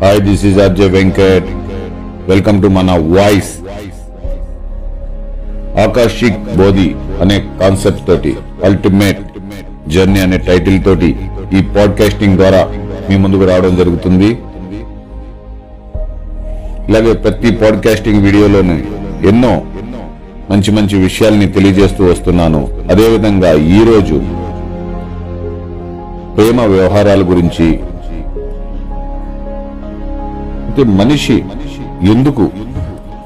Hi this is Arjay Venkat welcome to మన voice Akashic Bodhi అనే concept తోటి అల్టిమేట్ జర్నీ అనే టైటిల్ తోటి ఈ పాడ్కాస్టింగ్ ద్వారా మీ ముందుకు రావడం జరుగుతుంది. ఇలాగే ప్రతి పాడ్కాస్టింగ్ వీడియోలోనే ఎన్నో మంచి మంచి విషయాల్ని తెలియజేస్తూ వస్తున్నాను. అదేవిధంగా ఈ రోజు ప్రేమ వ్యవహారాల గురించి ప్రతి మనిషి ఎందుకు?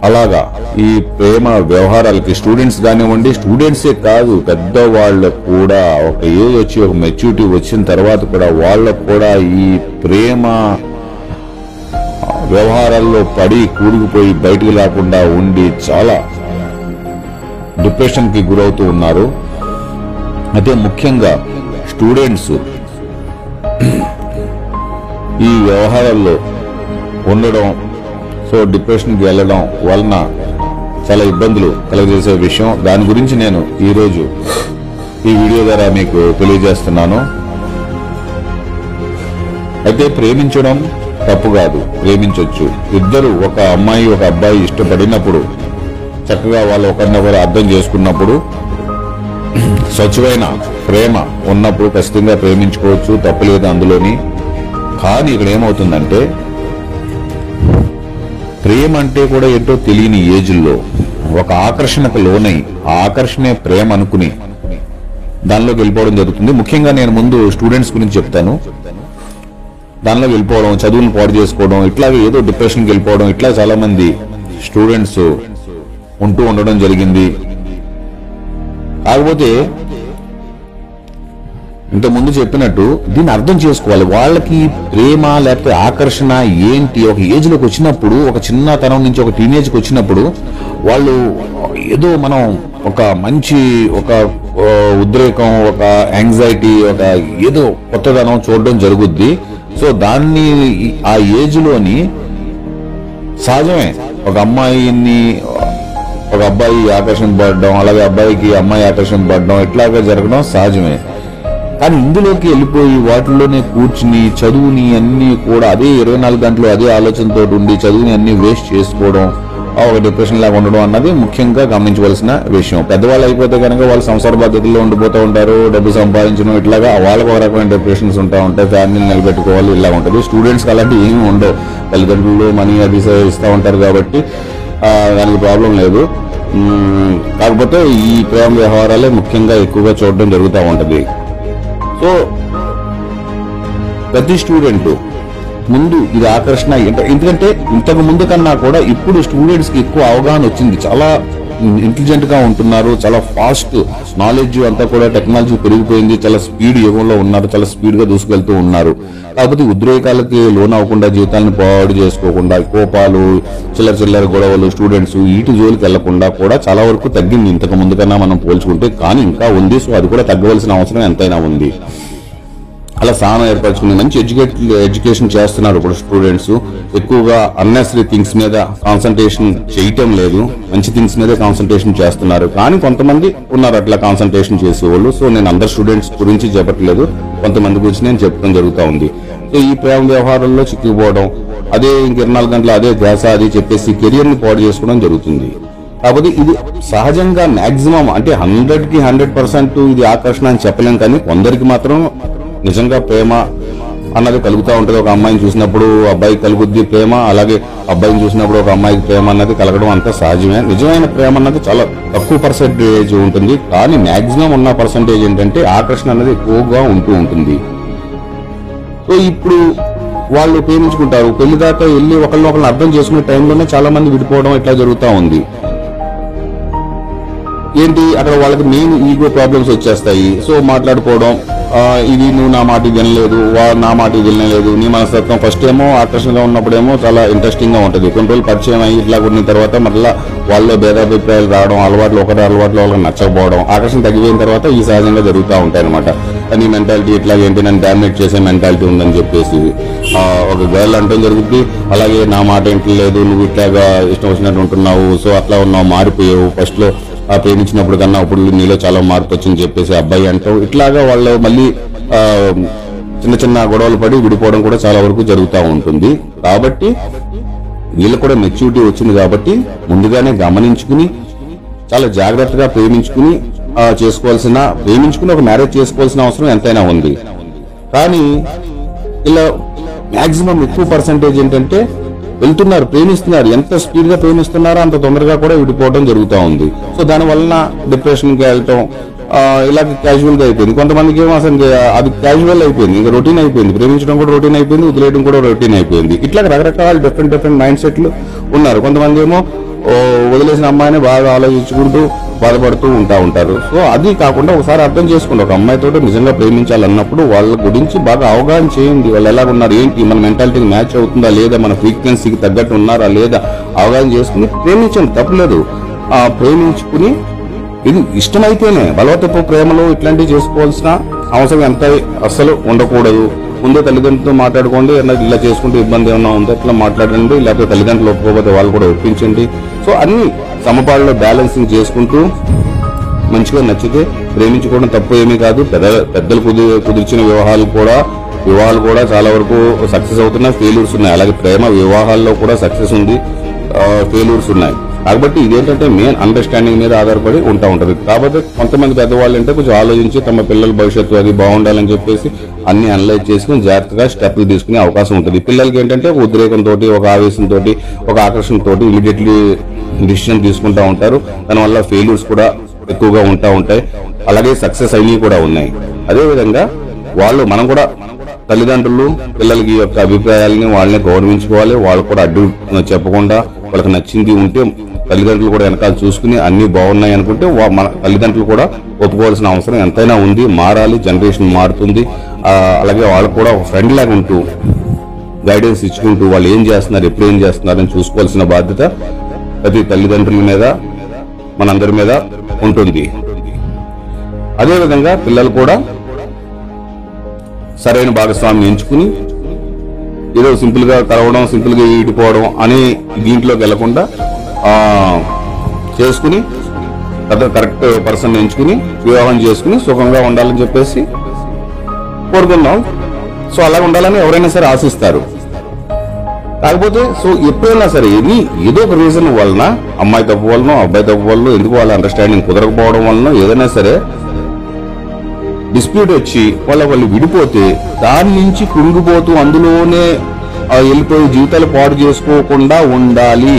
అలాగా ఈ ప్రేమ వ్యవహారాలకి స్టూడెంట్స్ కానివ్వండి స్టూడెంట్సే కాదు పెద్దవాళ్ళకు కూడా ఒక ఏజ్ వచ్చి ఒక మెచ్యూరిటీ వచ్చిన తర్వాత కూడా వాళ్ళకు కూడా ఈ ప్రేమ వ్యవహారాల్లో పడి కూరుకుపోయి బయటికి రాకుండా ఉండి చాలా డిప్రెషన్కి గురవుతూ ఉన్నారు. అయితే ముఖ్యంగా స్టూడెంట్స్ ఈ వ్యవహారాల్లో ఉండడం సో డిప్రెషన్కి వెళ్ళడం వలన చాలా ఇబ్బందులు కలగజేసే విషయం. దాని గురించి నేను ఈరోజు ఈ వీడియో ద్వారా మీకు తెలియజేస్తున్నాను. అయితే ప్రేమించడం తప్పు కాదు ప్రేమించవచ్చు ఇద్దరు ఒక అమ్మాయి ఒక అబ్బాయి ఇష్టపడినప్పుడు చక్కగా వాళ్ళు ఒకరినొకరు అర్థం చేసుకున్నప్పుడు స్వచ్ఛమైన ప్రేమ ఉన్నప్పుడు ఖచ్చితంగా ప్రేమించుకోవచ్చు తప్పులేదు అందులోని. కానీ ఇక్కడ ఏమవుతుందంటే ప్రేమ అంటే కూడా ఏంటో తెలియని ఏజ్లో ఒక ఆకర్షణకు లోనై ఆ ఆకర్షణే ప్రేమ అనుకుని దానిలోకి వెళ్ళిపోవడం జరుగుతుంది. ముఖ్యంగా నేను ముందు స్టూడెంట్స్ గురించి చెప్తాను. దానిలో వెళ్ళిపోవడం చదువులను పాడు చేసుకోవడం ఇట్లాగే ఏదో డిప్రెషన్కి వెళ్ళిపోవడం ఇట్లా చాలా మంది స్టూడెంట్స్ ఉంటూ ఉండడం జరిగింది. కాకపోతే ఇంత ముందు చెప్పినట్టు దీన్ని అర్థం చేసుకోవాలి. వాళ్ళకి ప్రేమ లేకపోతే ఆకర్షణ ఏంటి? ఒక ఏజ్లోకి వచ్చినప్పుడు ఒక చిన్నతనం నుంచి ఒక టీనేజ్కి వచ్చినప్పుడు వాళ్ళు ఏదో మనం ఒక మంచి ఒక ఉద్రేకం ఒక యాంగ్జైటీ ఒక ఏదో కొత్తదనం చూడడం జరుగుద్ది. సో దాన్ని ఆ ఏజ్లోని సహజమే. ఒక అమ్మాయిని ఒక అబ్బాయి ఆకర్షణ పడడం అలాగే అబ్బాయికి అమ్మాయి ఆకర్షణ పడడం ఇట్లాగా జరగడం సహజమే. కానీ ఇందులోకి వెళ్ళిపోయి వాటిల్లోనే కూర్చుని చదువుని అన్ని కూడా అదే ఇరవై నాలుగు గంటలు అదే ఆలోచనతో ఉండి చదువుని అన్ని వేస్ట్ చేసుకోవడం ఆ ఒక డిప్రెషన్ లాగా ఉండడం అన్నది ముఖ్యంగా గమనించవలసిన విషయం. పెద్దవాళ్ళు అయిపోతే కనుక వాళ్ళు సంసార బాధ్యతల్లో ఉండిపోతూ ఉంటారు డబ్బు సంపాదించడం ఇట్లాగా వాళ్ళకు ఒక రకమైన డిప్రెషన్స్ ఉంటా ఉంటాయి ఫ్యామిలీని నిలబెట్టుకోవాలి ఇలా ఉంటుంది. స్టూడెంట్స్ అలాంటి ఏమీ ఉండవు. తల్లిదండ్రులు మనీ అది ఇస్తూ ఉంటారు కాబట్టి దానికి ప్రాబ్లం లేదు. కాకపోతే ఈ ప్రేమ వ్యవహారాలే ముఖ్యంగా ఎక్కువగా చూడడం జరుగుతూ ఉంటుంది. సో ప్రతి స్టూడెంట్ ముందు ఇది ఆకర్షణ ఎందుకంటే ఇంతకు ముందు కన్నా కూడా ఇప్పుడు స్టూడెంట్స్కి ఎక్కువ అవగాహన వచ్చింది. చాలా ఇంటెలిజెంట్గా ఉంటున్నారు చాలా ఫాస్ట్ నాలెడ్జ్ అంతా కూడా టెక్నాలజీ పెరిగిపోయింది చాలా స్పీడ్ యుగంలో ఉన్నారు చాలా స్పీడ్గా దూసుకెళ్తూ ఉన్నారు. కాకపోతే ఉద్రేకాలకి లోన్ అవ్వకుండా జీవితాలను పాడు చేసుకోకుండా కోపాలు చిల్లర చిల్లర గొడవలు స్టూడెంట్స్ ఈటి జోలికి వెళ్ళకుండా కూడా చాలా వరకు తగ్గింది. ఇంతకు ముందు కన్నా మనం పోల్చుకుంటే కానీ ఇంకా ఉంది సో అది కూడా తగ్గవలసిన అవసరం ఎంతైనా ఉంది. అలా స్థానం ఏర్పరచుకుని మంచి ఎడ్యుకేట్ ఎడ్యుకేషన్ చేస్తున్నారు ఇప్పుడు స్టూడెంట్స్ ఎక్కువగా అన్నెసరీ థింగ్స్ మీద కాన్సన్ట్రేషన్ చేయటం లేదు. మంచి థింగ్స్ మీద కాన్సన్ట్రేషన్ చేస్తున్నారు. కానీ కొంతమంది ఉన్నారు అట్లా కాన్సన్ట్రేషన్ చేసేవాళ్ళు. సో నేను అందరు స్టూడెంట్స్ గురించి చెప్పట్లేదు. కొంతమంది గురించి నేను చెప్పడం జరుగుతూ ఉంది. సో ఈ ప్రేమ వ్యవహారంలో చిక్కుపోవడం అదే ఇంక ఇరవై నాలుగు గంటలు అదే ధ్యాస అది చెప్పేసి కెరియర్ని పాడు చేసుకోవడం జరుగుతుంది. కాకపోతే ఇది సహజంగా మాక్సిమం అంటే హండ్రెడ్కి హండ్రెడ్ పర్సెంట్ ఇది ఆకర్షణ అని చెప్పలేం కానీ కొందరికి మాత్రం నిజంగా ప్రేమ అన్నది కలుగుతూ ఉంటుంది. ఒక అమ్మాయిని చూసినప్పుడు అబ్బాయికి కలుగుద్ది ప్రేమ అలాగే అబ్బాయిని చూసినప్పుడు ఒక అమ్మాయికి ప్రేమ అన్నది కలగడం అంతా సహజమే. నిజమైన ప్రేమ అన్నది చాలా తక్కువ పర్సెంటేజ్ ఉంటుంది. కానీ మాక్సిమం ఉన్న పర్సెంటేజ్ ఏంటంటే ఆకర్షణ అన్నది ఎక్కువగా ఉంటూ ఉంటుంది. సో ఇప్పుడు వాళ్ళు ప్రేమించుకుంటారు. పెళ్ళి దాకా వెళ్ళి ఒకళ్ళు ఒకళ్ళని అర్థం చేసుకునే టైంలోనే చాలా మంది విడిపోవడం ఇట్లా జరుగుతూ ఉంది. ఏంటి? అక్కడ వాళ్ళకి మెయిన్ ఈగో ప్రాబ్లమ్స్ వచ్చేస్తాయి. సో మాట్లాడుకోవడం ఇది నువ్వు నా మాట వినలేదు వా నా మాట వినలేదు నీ మనస్తత్వం ఫస్ట్ ఏమో ఆకర్షణగా ఉన్నప్పుడేమో చాలా ఇంట్రెస్టింగ్గా ఉంటది. కొన్ని రోజులు పరిచయం అయ్యి ఇట్లా కొన్ని తర్వాత మళ్ళీ వాళ్ళ భేదాభిప్రాయాలు రావడం అలవాట్లు ఒకటి అలవాట్లు వాళ్ళకి నచ్చకపోవడం ఆకర్షణ తగ్గిపోయిన తర్వాత ఈ సహజంగా జరుగుతూ ఉంటాయి అనమాట నీ మెంటాలిటీ ఇట్లా ఏంటి? నన్ను డామినేట్ చేసే మెంటాలిటీ ఉందని చెప్పేసి ఒక గర్ల్ అంటే జరుగుతుంది అలాగే నా మాట వింటలేదు నువ్వు ఇట్లాగా ఇష్టం వచ్చినట్టు ఉంటున్నావు సో అట్లా ఉన్నావు మారిపోయావు ఫస్ట్లో ప్రేమించినప్పుడు కన్నా ఇప్పుడు నీలో చాలా మార్పు వచ్చింది చెప్పేసి అబ్బాయి అంటాం ఇట్లాగా వాళ్ళు మళ్ళీ చిన్న చిన్న గొడవలు పడి విడిపోవడం కూడా చాలా వరకు జరుగుతూ ఉంటుంది. కాబట్టి వీళ్ళు కూడా మెచ్యూరిటీ వచ్చింది కాబట్టి ముందుగానే గమనించుకుని చాలా జాగ్రత్తగా ప్రేమించుకుని చేసుకోవాల్సిన ప్రేమించుకుని ఒక మ్యారేజ్ చేసుకోవాల్సిన అవసరం ఎంతైనా ఉంది. కానీ ఇలా మాక్సిమం ఎక్కువ పర్సంటేజ్ ఏంటంటే వెళ్తున్నారు ప్రేమిస్తున్నారు. ఎంత స్పీడ్గా ప్రేమిస్తున్నారో అంత తొందరగా కూడా విడిపోవడం జరుగుతూ ఉంది. సో దాని వలన డిప్రెషన్కి వెళ్ళటం ఇలాగ క్యాజువల్గా అయిపోయింది. కొంతమందికి ఏమో అసలు అది క్యాజువల్ అయిపోయింది. ఇంకా రొటీన్ అయిపోయింది. ప్రేమించడం కూడా రొటీన్ అయిపోయింది వదిలేయడం కూడా రొటీన్ అయిపోయింది. ఇట్లా రకరకాల డిఫరెంట్ డిఫరెంట్ మైండ్ సెట్లు ఉన్నారు. కొంతమంది ఏమో వదిలేసిన అమ్మాయిని బాగా ఆలోచించుకుంటూ బాధపడుతూ ఉంటా ఉంటారు. సో అది కాకుండా ఒకసారి అర్థం చేసుకోండి ఒక అమ్మాయితో నిజంగా ప్రేమించాలన్నప్పుడు వాళ్ళ గురించి బాగా అవగాహన చేయండి. వాళ్ళు ఎలా ఉన్నారు ఏంటి మన మెంటాలిటీకి మ్యాచ్ అవుతుందా లేదా మన ఫ్రీక్వెన్సీకి తగ్గట్టు ఉన్నారా లేదా అవగాహన చేసుకుని ప్రేమించండి. తప్పలేదు. ఆ ప్రేమించుకుని ఇది ఇష్టమైతేనే బలవతపు ప్రేమలో ఇట్లాంటివి చేసుకోవాల్సిన అవసరం ఎంత అస్సలు ఉండకూడదు. ముందే తల్లిదండ్రులతో మాట్లాడుకోండి ఇలా చేసుకుంటే ఇబ్బంది ఏమైనా ఉందో ఇట్లా మాట్లాడండి లేకపోతే తల్లిదండ్రులు ఒప్పుకోకపోతే వాళ్ళు కూడా ఒప్పించండి. సో అన్ని సమపాలలో బ్యాలెన్సింగ్ చేసుకుంటూ మంచిగా నచ్చితే ప్రేమించుకోవడం తప్పు ఏమీ కాదు. పెద్ద పెద్దలు కుది కుదిర్చిన వివాహాలు కూడా వివాహాలు కూడా చాలా వరకు సక్సెస్ అవుతున్నాయి. ఫెయిల్యూర్స్ ఉన్నాయి. అలాగే ప్రేమ వివాహాల్లో కూడా సక్సెస్ ఉంది. ఫెయిల్యూర్స్ ఉన్నాయి. కాబట్టి ఇదేంటంటే మెయిన్ అండర్స్టాండింగ్ మీద ఆధారపడి ఉంటా ఉంటది. కాబట్టి కొంతమంది పెద్దవాళ్ళు అంటే కొంచెం ఆలోచించి తమ పిల్లల భవిష్యత్తు అది బాగుండాలని చెప్పేసి అన్ని అనలైజ్ చేసుకుని జాగ్రత్తగా స్టెప్లు తీసుకునే అవకాశం ఉంటుంది. పిల్లలకి ఏంటంటే ఒక ఉద్రేకంతో ఒక ఆవేశంతో ఒక ఆకర్షణతో ఇమీడియట్లీ డిసిషన్ తీసుకుంటా ఉంటారు. దానివల్ల ఫెయిల్యూర్స్ కూడా ఎక్కువగా ఉంటా ఉంటాయి. అలాగే సక్సెస్ అయినవి కూడా ఉన్నాయి. అదేవిధంగా వాళ్ళు మనం కూడా తల్లిదండ్రులు పిల్లలకి యొక్క అభిప్రాయాలని వాళ్ళని గౌరవించుకోవాలి. వాళ్ళు కూడా అడ్డు చెప్పకుండా వాళ్ళకి నచ్చింది ఉంటే తల్లిదండ్రులు కూడా వెనకాల చూసుకుని అన్ని బాగున్నాయి అనుకుంటే మన తల్లిదండ్రులు కూడా ఒప్పుకోవాల్సిన అవసరం ఎంతైనా ఉంది. మారాలి జనరేషన్ మారుతుంది. అలాగే వాళ్ళు కూడా ఒక ఫ్రెండ్ లాగా ఉంటూ గైడెన్స్ ఇచ్చుకుంటూ వాళ్ళు ఏం చేస్తున్నారు ఎప్పుడు ఏం చేస్తున్నారు అని చూసుకోవాల్సిన బాధ్యత ప్రతి తల్లిదండ్రుల మీద మనందరి మీద ఉంటుంది. అదేవిధంగా పిల్లలు కూడా సరైన భాగస్వామిని ఎంచుకుని ఏదో సింపుల్గా కలవడం సింపుల్గా ఈడిపోవడం అని దీంట్లోకి వెళ్ళకుండా చేసుకుని కరెక్ట్ పర్సన్ ఎంచుకుని వివాహం చేసుకుని సుఖంగా ఉండాలని చెప్పేసి కోరుకుందాం. సో అలా ఉండాలని ఎవరైనా సరే ఆశిస్తారు. కాకపోతే సో ఎప్పుడైనా సరే ఇది ఏదో ఒక రీజన్ వలన అమ్మాయి తప్పు వలన అబ్బాయి తప్పు వలన ఎందుకు వాళ్ళ అండర్స్టాండింగ్ కుదరకపోవడం వలన ఏదైనా సరే డిస్ప్యూట్ వచ్చి వాళ్ళ వాళ్ళు విడిపోతే దాని నుంచి కుంగిపోతూ అందులోనే వెళ్ళిపోయి జీవితాలు పాడు చేసుకోకుండా ఉండాలి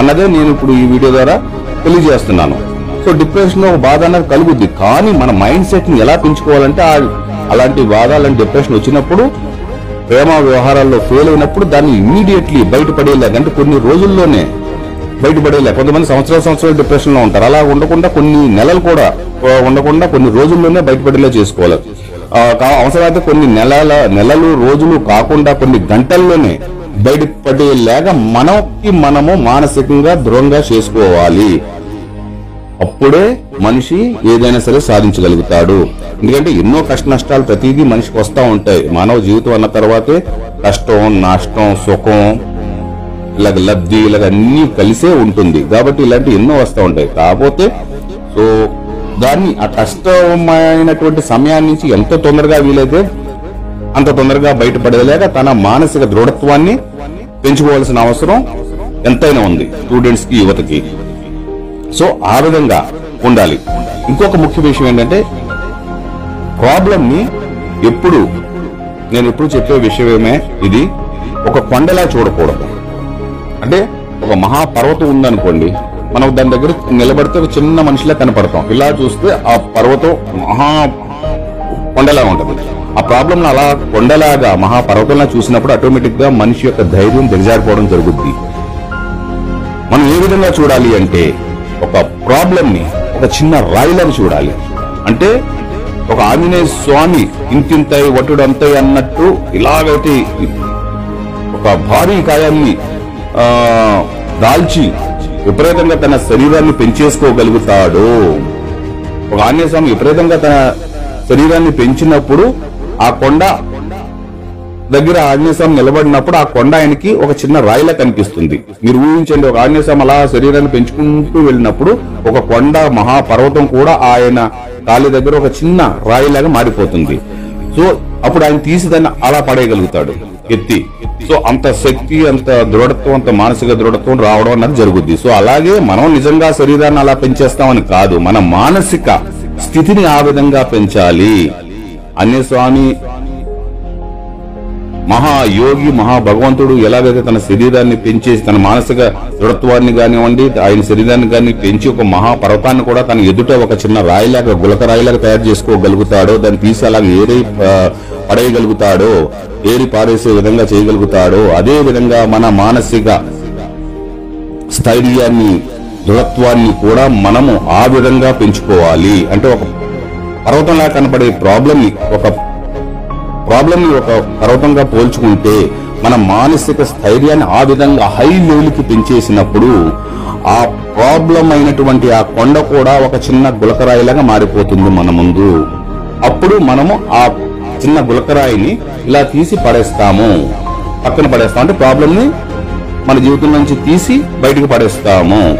అన్నదే నేను ఇప్పుడు ఈ వీడియో ద్వారా తెలియజేస్తున్నాను. సో డిప్రెషన్ ఒక బాధ అన్నది కలుగుద్ది. కానీ మన మైండ్ సెట్ని ఎలా పెంచుకోవాలంటే ఆ అలాంటి బాధ అలాంటి డిప్రెషన్ వచ్చినప్పుడు ప్రేమ వ్యవహారాల్లో ఫెయిల్ అయినప్పుడు దాన్ని ఇమీడియట్లీ బయటపడేలాగా అంటే కొన్ని రోజుల్లోనే బయటపడేలే కొంతమంది సంవత్సరాల సంవత్సరాలు డిప్రెషన్లో ఉంటారు. అలా ఉండకుండా కొన్ని నెలలు కూడా ఉండకుండా కొన్ని రోజుల్లోనే బయటపడేలా చేసుకోవాలి. అవసరమైతే కొన్ని నెలల నెలలు రోజులు కాకుండా కొన్ని గంటల్లోనే బయటపడేలాగా మనకి మనము మానసికంగా దృఢంగా చేసుకోవాలి. అప్పుడే మనిషి ఏదైనా సరే సాధించగలుగుతాడు. ఎందుకంటే ఎన్నో కష్ట నష్టాలు ప్రతిదీ మనిషికి వస్తూ ఉంటాయి. మానవ జీవితం అన్న తర్వాతే కష్టం నష్టం సుఖం ఇలాగ లబ్ధి ఇలాగ అన్ని కలిసే ఉంటుంది. కాబట్టి ఇలాంటి ఎన్నో వస్తూ ఉంటాయి. కాకపోతే సో దాన్ని ఆ కష్టమైనటువంటి సమయాన్ని నుంచి ఎంత తొందరగా వీలైతే అంత తొందరగా బయటపడేలాగా తన మానసిక దృఢత్వాన్ని పెంచుకోవాల్సిన అవసరం ఎంతైనా ఉంది స్టూడెంట్స్కి యువతకి. సో ఆ విధంగా ఉండాలి. ఇంకొక ముఖ్య విషయం ఏంటంటే ప్రాబ్లం ని ఎప్పుడు నేను ఎప్పుడు చెప్పే విషయమే ఇది ఒక కొండలా చూడకూడదు. అంటే ఒక మహాపర్వతం ఉందనుకోండి మనం దాని దగ్గర నిలబడితే చిన్న మనిషిలా కనపడతాం. ఇలా చూస్తే ఆ పర్వతం మహా కొండలా ఉంటుంది. ఆ ప్రాబ్లం అలా కొండలాగా మహాపర్వతంలా చూసినప్పుడు ఆటోమేటిక్గా మనిషి యొక్క ధైర్యం దిగజారిపోవడం జరుగుద్ది. మనం ఏ విధంగా చూడాలి అంటే ఒక ప్రాబ్లం ని ఒక చిన్న రాయిలని చూడాలి. అంటే ఒక ఆంజనేయ స్వామి ఇంతింతై వటుడంతై అన్నట్టు ఇలాగైతే ఒక భారీ కాయాన్ని ఆ, దాల్చి విపరీతంగా తన శరీరాన్ని పెంచేసుకోగలుగుతాడు. ఒక ఆంజనేయ స్వామి విపరీతంగా తన శరీరాన్ని పెంచినప్పుడు ఆ కొండ దగ్గర ఆంజనేయ స్వామి నిలబడినప్పుడు ఆ కొండ ఆయనకి ఒక చిన్న రాయిలా కనిపిస్తుంది. మీరు ఊహించండి ఒక ఆంజనేయ స్వామి అలా శరీరాన్ని పెంచుకుంటూ వెళ్ళినప్పుడు ఒక కొండ మహాపర్వతం కూడా ఆయన కాలి దగ్గర ఒక చిన్న రాయిలాగా మారిపోతుంది. సో అప్పుడు ఆయన తీసి దాన్ని అలా పడేయగలుగుతాడు. ఎత్తి. సో అంత శక్తి అంత దృఢత్వం అంత మానసిక దృఢత్వం రావడం అన్నది జరుగుద్ది. సో అలాగే మనం నిజంగా శరీరాన్ని అలా పెంచేస్తామని కాదు మన మానసిక స్థితిని ఆ విధంగా పెంచాలి. అన్య స్వామి మహాయోగి మహాభగవంతుడు ఎలాగైతే తన శరీరాన్ని పెంచేసి తన మానసిక దృఢత్వాన్ని కానివ్వండి ఆయన శరీరాన్ని కానీ పెంచి ఒక మహాపర్వతాన్ని కూడా తన ఎదుట ఒక చిన్న రాయిలాగా గులక రాయిలాగా తయారు చేసుకోగలుగుతాడో దాన్ని తీసి అలాగే ఏరి పడేయగలుగుతాడో ఏరి పారేసే విధంగా చేయగలుగుతాడో అదే విధంగా మన మానసిక స్థైర్యాన్ని దృఢత్వాన్ని కూడా మనము ఆ విధంగా పెంచుకోవాలి. అంటే ఒక పర్వతంలా కనపడే ప్రాబ్లం ఒక ప్రాబ్లమ్ని ఒక పర్వతంగా పోల్చుకుంటే మన మానసిక స్థైర్యాన్ని ఆ విధంగా హై లెవెల్కి పెంచేసినప్పుడు ఆ ప్రాబ్లం అయినటువంటి ఆ కొండ కూడా ఒక చిన్న గులకరాయిలాగా మారిపోతుంది మన ముందు. అప్పుడు మనము ఆ చిన్న గులకరాయిని ఇలా తీసి పడేస్తాము. పక్కన పడేస్తాం. అంటే ప్రాబ్లం ని మన జీవితం నుంచి తీసి బయటకు పడేస్తాము.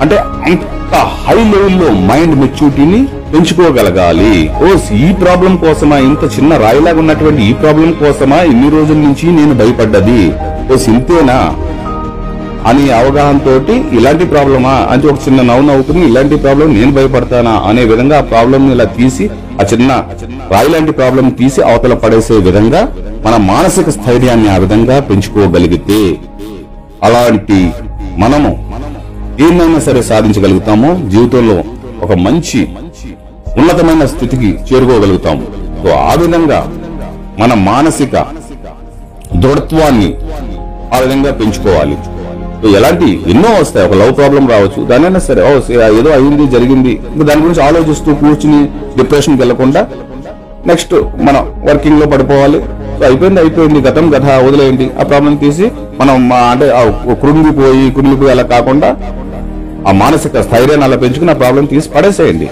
అంటే అంత హై లెవెల్లో మైండ్ మెచ్యూరిటీని పెంచుకోగలగాలి ఓస్ ఈ ప్రాబ్లం కోసమా? ఇంత చిన్న రాయిలాగా ఉన్నటువంటి ఈ ప్రాబ్లం కోసమా? ఇన్ని రోజుల నుంచి నేను భయపడ్డది. ఓ ఇంతేనా అని అవగాహనతోటి ఇలాంటి ప్రాబ్లమా? అంటే ఒక చిన్న నవ్వు నవ్వుకుని ఇలాంటి ప్రాబ్లం నేను భయపడతానా? అనే విధంగా ఆ ప్రాబ్లం ఇలా తీసి ఆ చిన్న రాయి లాంటి ప్రాబ్లం తీసి అవతల పడేసే విధంగా మన మానసిక స్థైర్యాన్ని ఆ విధంగా పెంచుకోగలిగితే అలాంటి మనము ఏమైనా సరే సాధించగలుగుతామో జీవితంలో ఒక మంచి ఉన్నతమైన స్థితికి చేరుకోగలుగుతాం. సో ఆ విధంగా మన మానసిక దృఢత్వాన్ని ఆ విధంగా పెంచుకోవాలి. ఎలాంటి ఎన్నో వస్తాయి. ఒక లవ్ ప్రాబ్లం రావచ్చు. దానైనా సరే ఓ ఏదో అయింది జరిగింది. ఇంకా దాని గురించి ఆలోచిస్తూ కూర్చుని డిప్రెషన్కి వెళ్ళకుండా నెక్స్ట్ మనం వర్కింగ్లో పడిపోవాలి. సో అయిపోయింది అయిపోయింది. గతం గత వదిలేయండి. ఆ ప్రాబ్లం తీసి మనం అంటే ఆ కృంగిపోయి కృంగిపోయి అలా కాకుండా ఆ మానసిక స్థైర్యాన్ని అలా పెంచుకుని ఆ ప్రాబ్లం తీసి పడేసేయండి.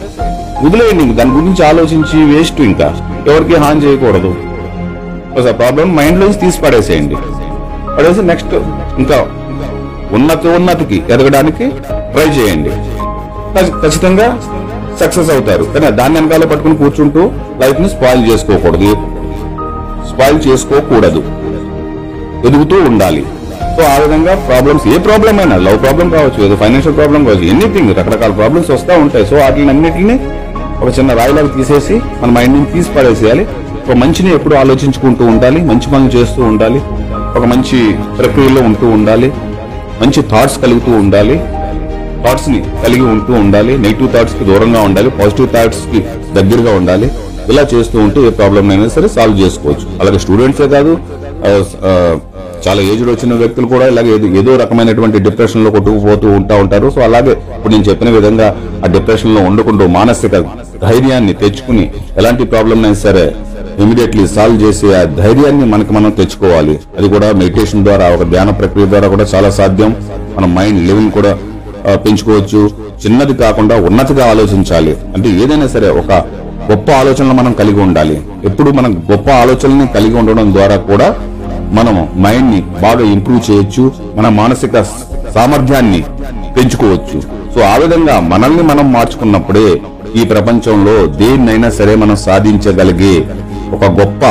వదిలేయండి దాని గురించి ఆలోచించి వేస్ట్ ఇంకా. ఎవరికి హాని చేయకూడదు. ఆ ప్రాబ్లం మైండ్ లోంచి తీసి పడేసేయండి. పడేసి నెక్స్ట్ ఇంకా ఉన్నత ఉన్నతికి ఎదగడానికి ట్రై చేయండి. ఖచ్చితంగా సక్సెస్ అవుతారు. కానీ దాన్ని వెనకాల పట్టుకుని కూర్చుంటూ లైఫ్ని స్పాయిల్ చేసుకోకూడదు. స్పాయిల్ చేసుకోకూడదు. ఎదుగుతూ ఉండాలి. సో ఆ విధంగా ప్రాబ్లమ్స్ ఏ ప్రాబ్లం అయినా లవ్ ప్రాబ్లం కావచ్చు ఏదో ఫైనాన్షియల్ ప్రాబ్లం కావచ్చు ఎనీథింగ్ రకరకాల ప్రాబ్లమ్స్ వస్తూ ఉంటాయి. సో వాటిని అన్నింటినీ ఒక చిన్న రాయిలాగా తీసేసి మన మైండ్ నుంచి తీసి పడేసేయాలి. ఒక మంచిని ఎప్పుడు ఆలోచించుకుంటూ ఉండాలి మంచి పనులు చేస్తూ ఉండాలి ఒక మంచి ప్రక్రియలో ఉంటూ ఉండాలి మంచి థాట్స్ కలుగుతూ ఉండాలి థాట్స్ని కలిగి ఉంటూ ఉండాలి నెగిటివ్ థాట్స్కి దూరంగా ఉండాలి పాజిటివ్ థాట్స్కి దగ్గరగా ఉండాలి ఇలా చేస్తూ ఉంటే ఏ ప్రాబ్లం అయినా సరే సాల్వ్ చేసుకోవచ్చు. అలాగే స్టూడెంట్సే కాదు చాలా ఏజ్డ్ వచ్చిన వ్యక్తులు కూడా ఇలాగే ఏదో- రకమైనటువంటి డిప్రెషన్లో కొట్టుకుపోతూ ఉంటా ఉంటారు. సో అలాగే ఇప్పుడు నేను చెప్పిన విధంగా ఆ డిప్రెషన్లో ఉండకుండా మానసిక ధైర్యాన్ని తెచ్చుకుని ఎలాంటి ప్రాబ్లం అయినా సరే ఇమీడియట్లీ సాల్వ్ చేసే ఆ ధైర్యాన్ని మనకి మనం తెచ్చుకోవాలి. అది కూడా మెడిటేషన్ ద్వారా ఒక ధ్యాన ప్రక్రియ ద్వారా కూడా చాలా సాధ్యం. మన మైండ్ లెవెల్ కూడా పెంచుకోవచ్చు. చిన్నది కాకుండా ఉన్నతిగా ఆలోచించాలి. అంటే ఏదైనా సరే ఒక గొప్ప ఆలోచనలు మనం కలిగి ఉండాలి. ఎప్పుడు మనం గొప్ప ఆలోచనల్ని కలిగి ఉండడం ద్వారా కూడా మనం మైండ్ని బాగా ఇంప్రూవ్ చేయొచ్చు మన మానసిక సామర్థ్యాన్ని పెంచుకోవచ్చు. సో ఆ విధంగా మనల్ని మనం మార్చుకున్నప్పుడే ఈ ప్రపంచంలో దేన్నైనా సరే మనం సాధించగలిగే ఒక గొప్ప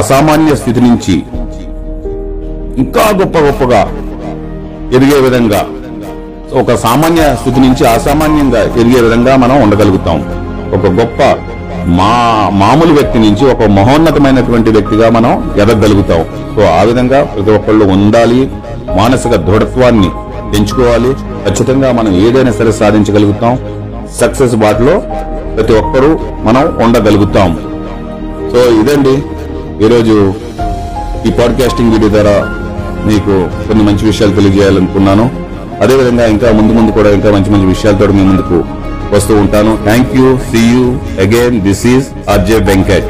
అసామాన్య స్థితి నుంచి ఇంకా గొప్ప గొప్పగా ఎదిగే విధంగా ఒక సామాన్య స్థితి నుంచి అసామాన్యంగా ఎదిగే విధంగా మనం ఉండగలుగుతాం. ఒక గొప్ప మా మామూలు వ్యక్తి నుంచి ఒక మహోన్నతమైనటువంటి వ్యక్తిగా మనం ఎదగలుగుతాం సో ఆ విధంగా ప్రతి ఒక్కళ్ళు ఉండాలి మానసిక దృఢత్వాన్ని పెంచుకోవాలి. ఖచ్చితంగా మనం ఏదైనా సరే సాధించగలుగుతాం. సక్సెస్ బాటలో ప్రతి ఒక్కరూ మనం ఉండగలుగుతాం. సో ఇదండి ఈరోజు ఈ పాడ్కాస్టింగ్ వీడియో ద్వారా మీకు కొన్ని మంచి విషయాలు తెలియజేయాలనుకున్నాను. అదేవిధంగా ఇంకా ముందు ముందు కూడా ఇంకా మంచి మంచి విషయాలతో మీ ముందుకు వస్తూ ఉంటాను thank you see you again this is RJ Venkat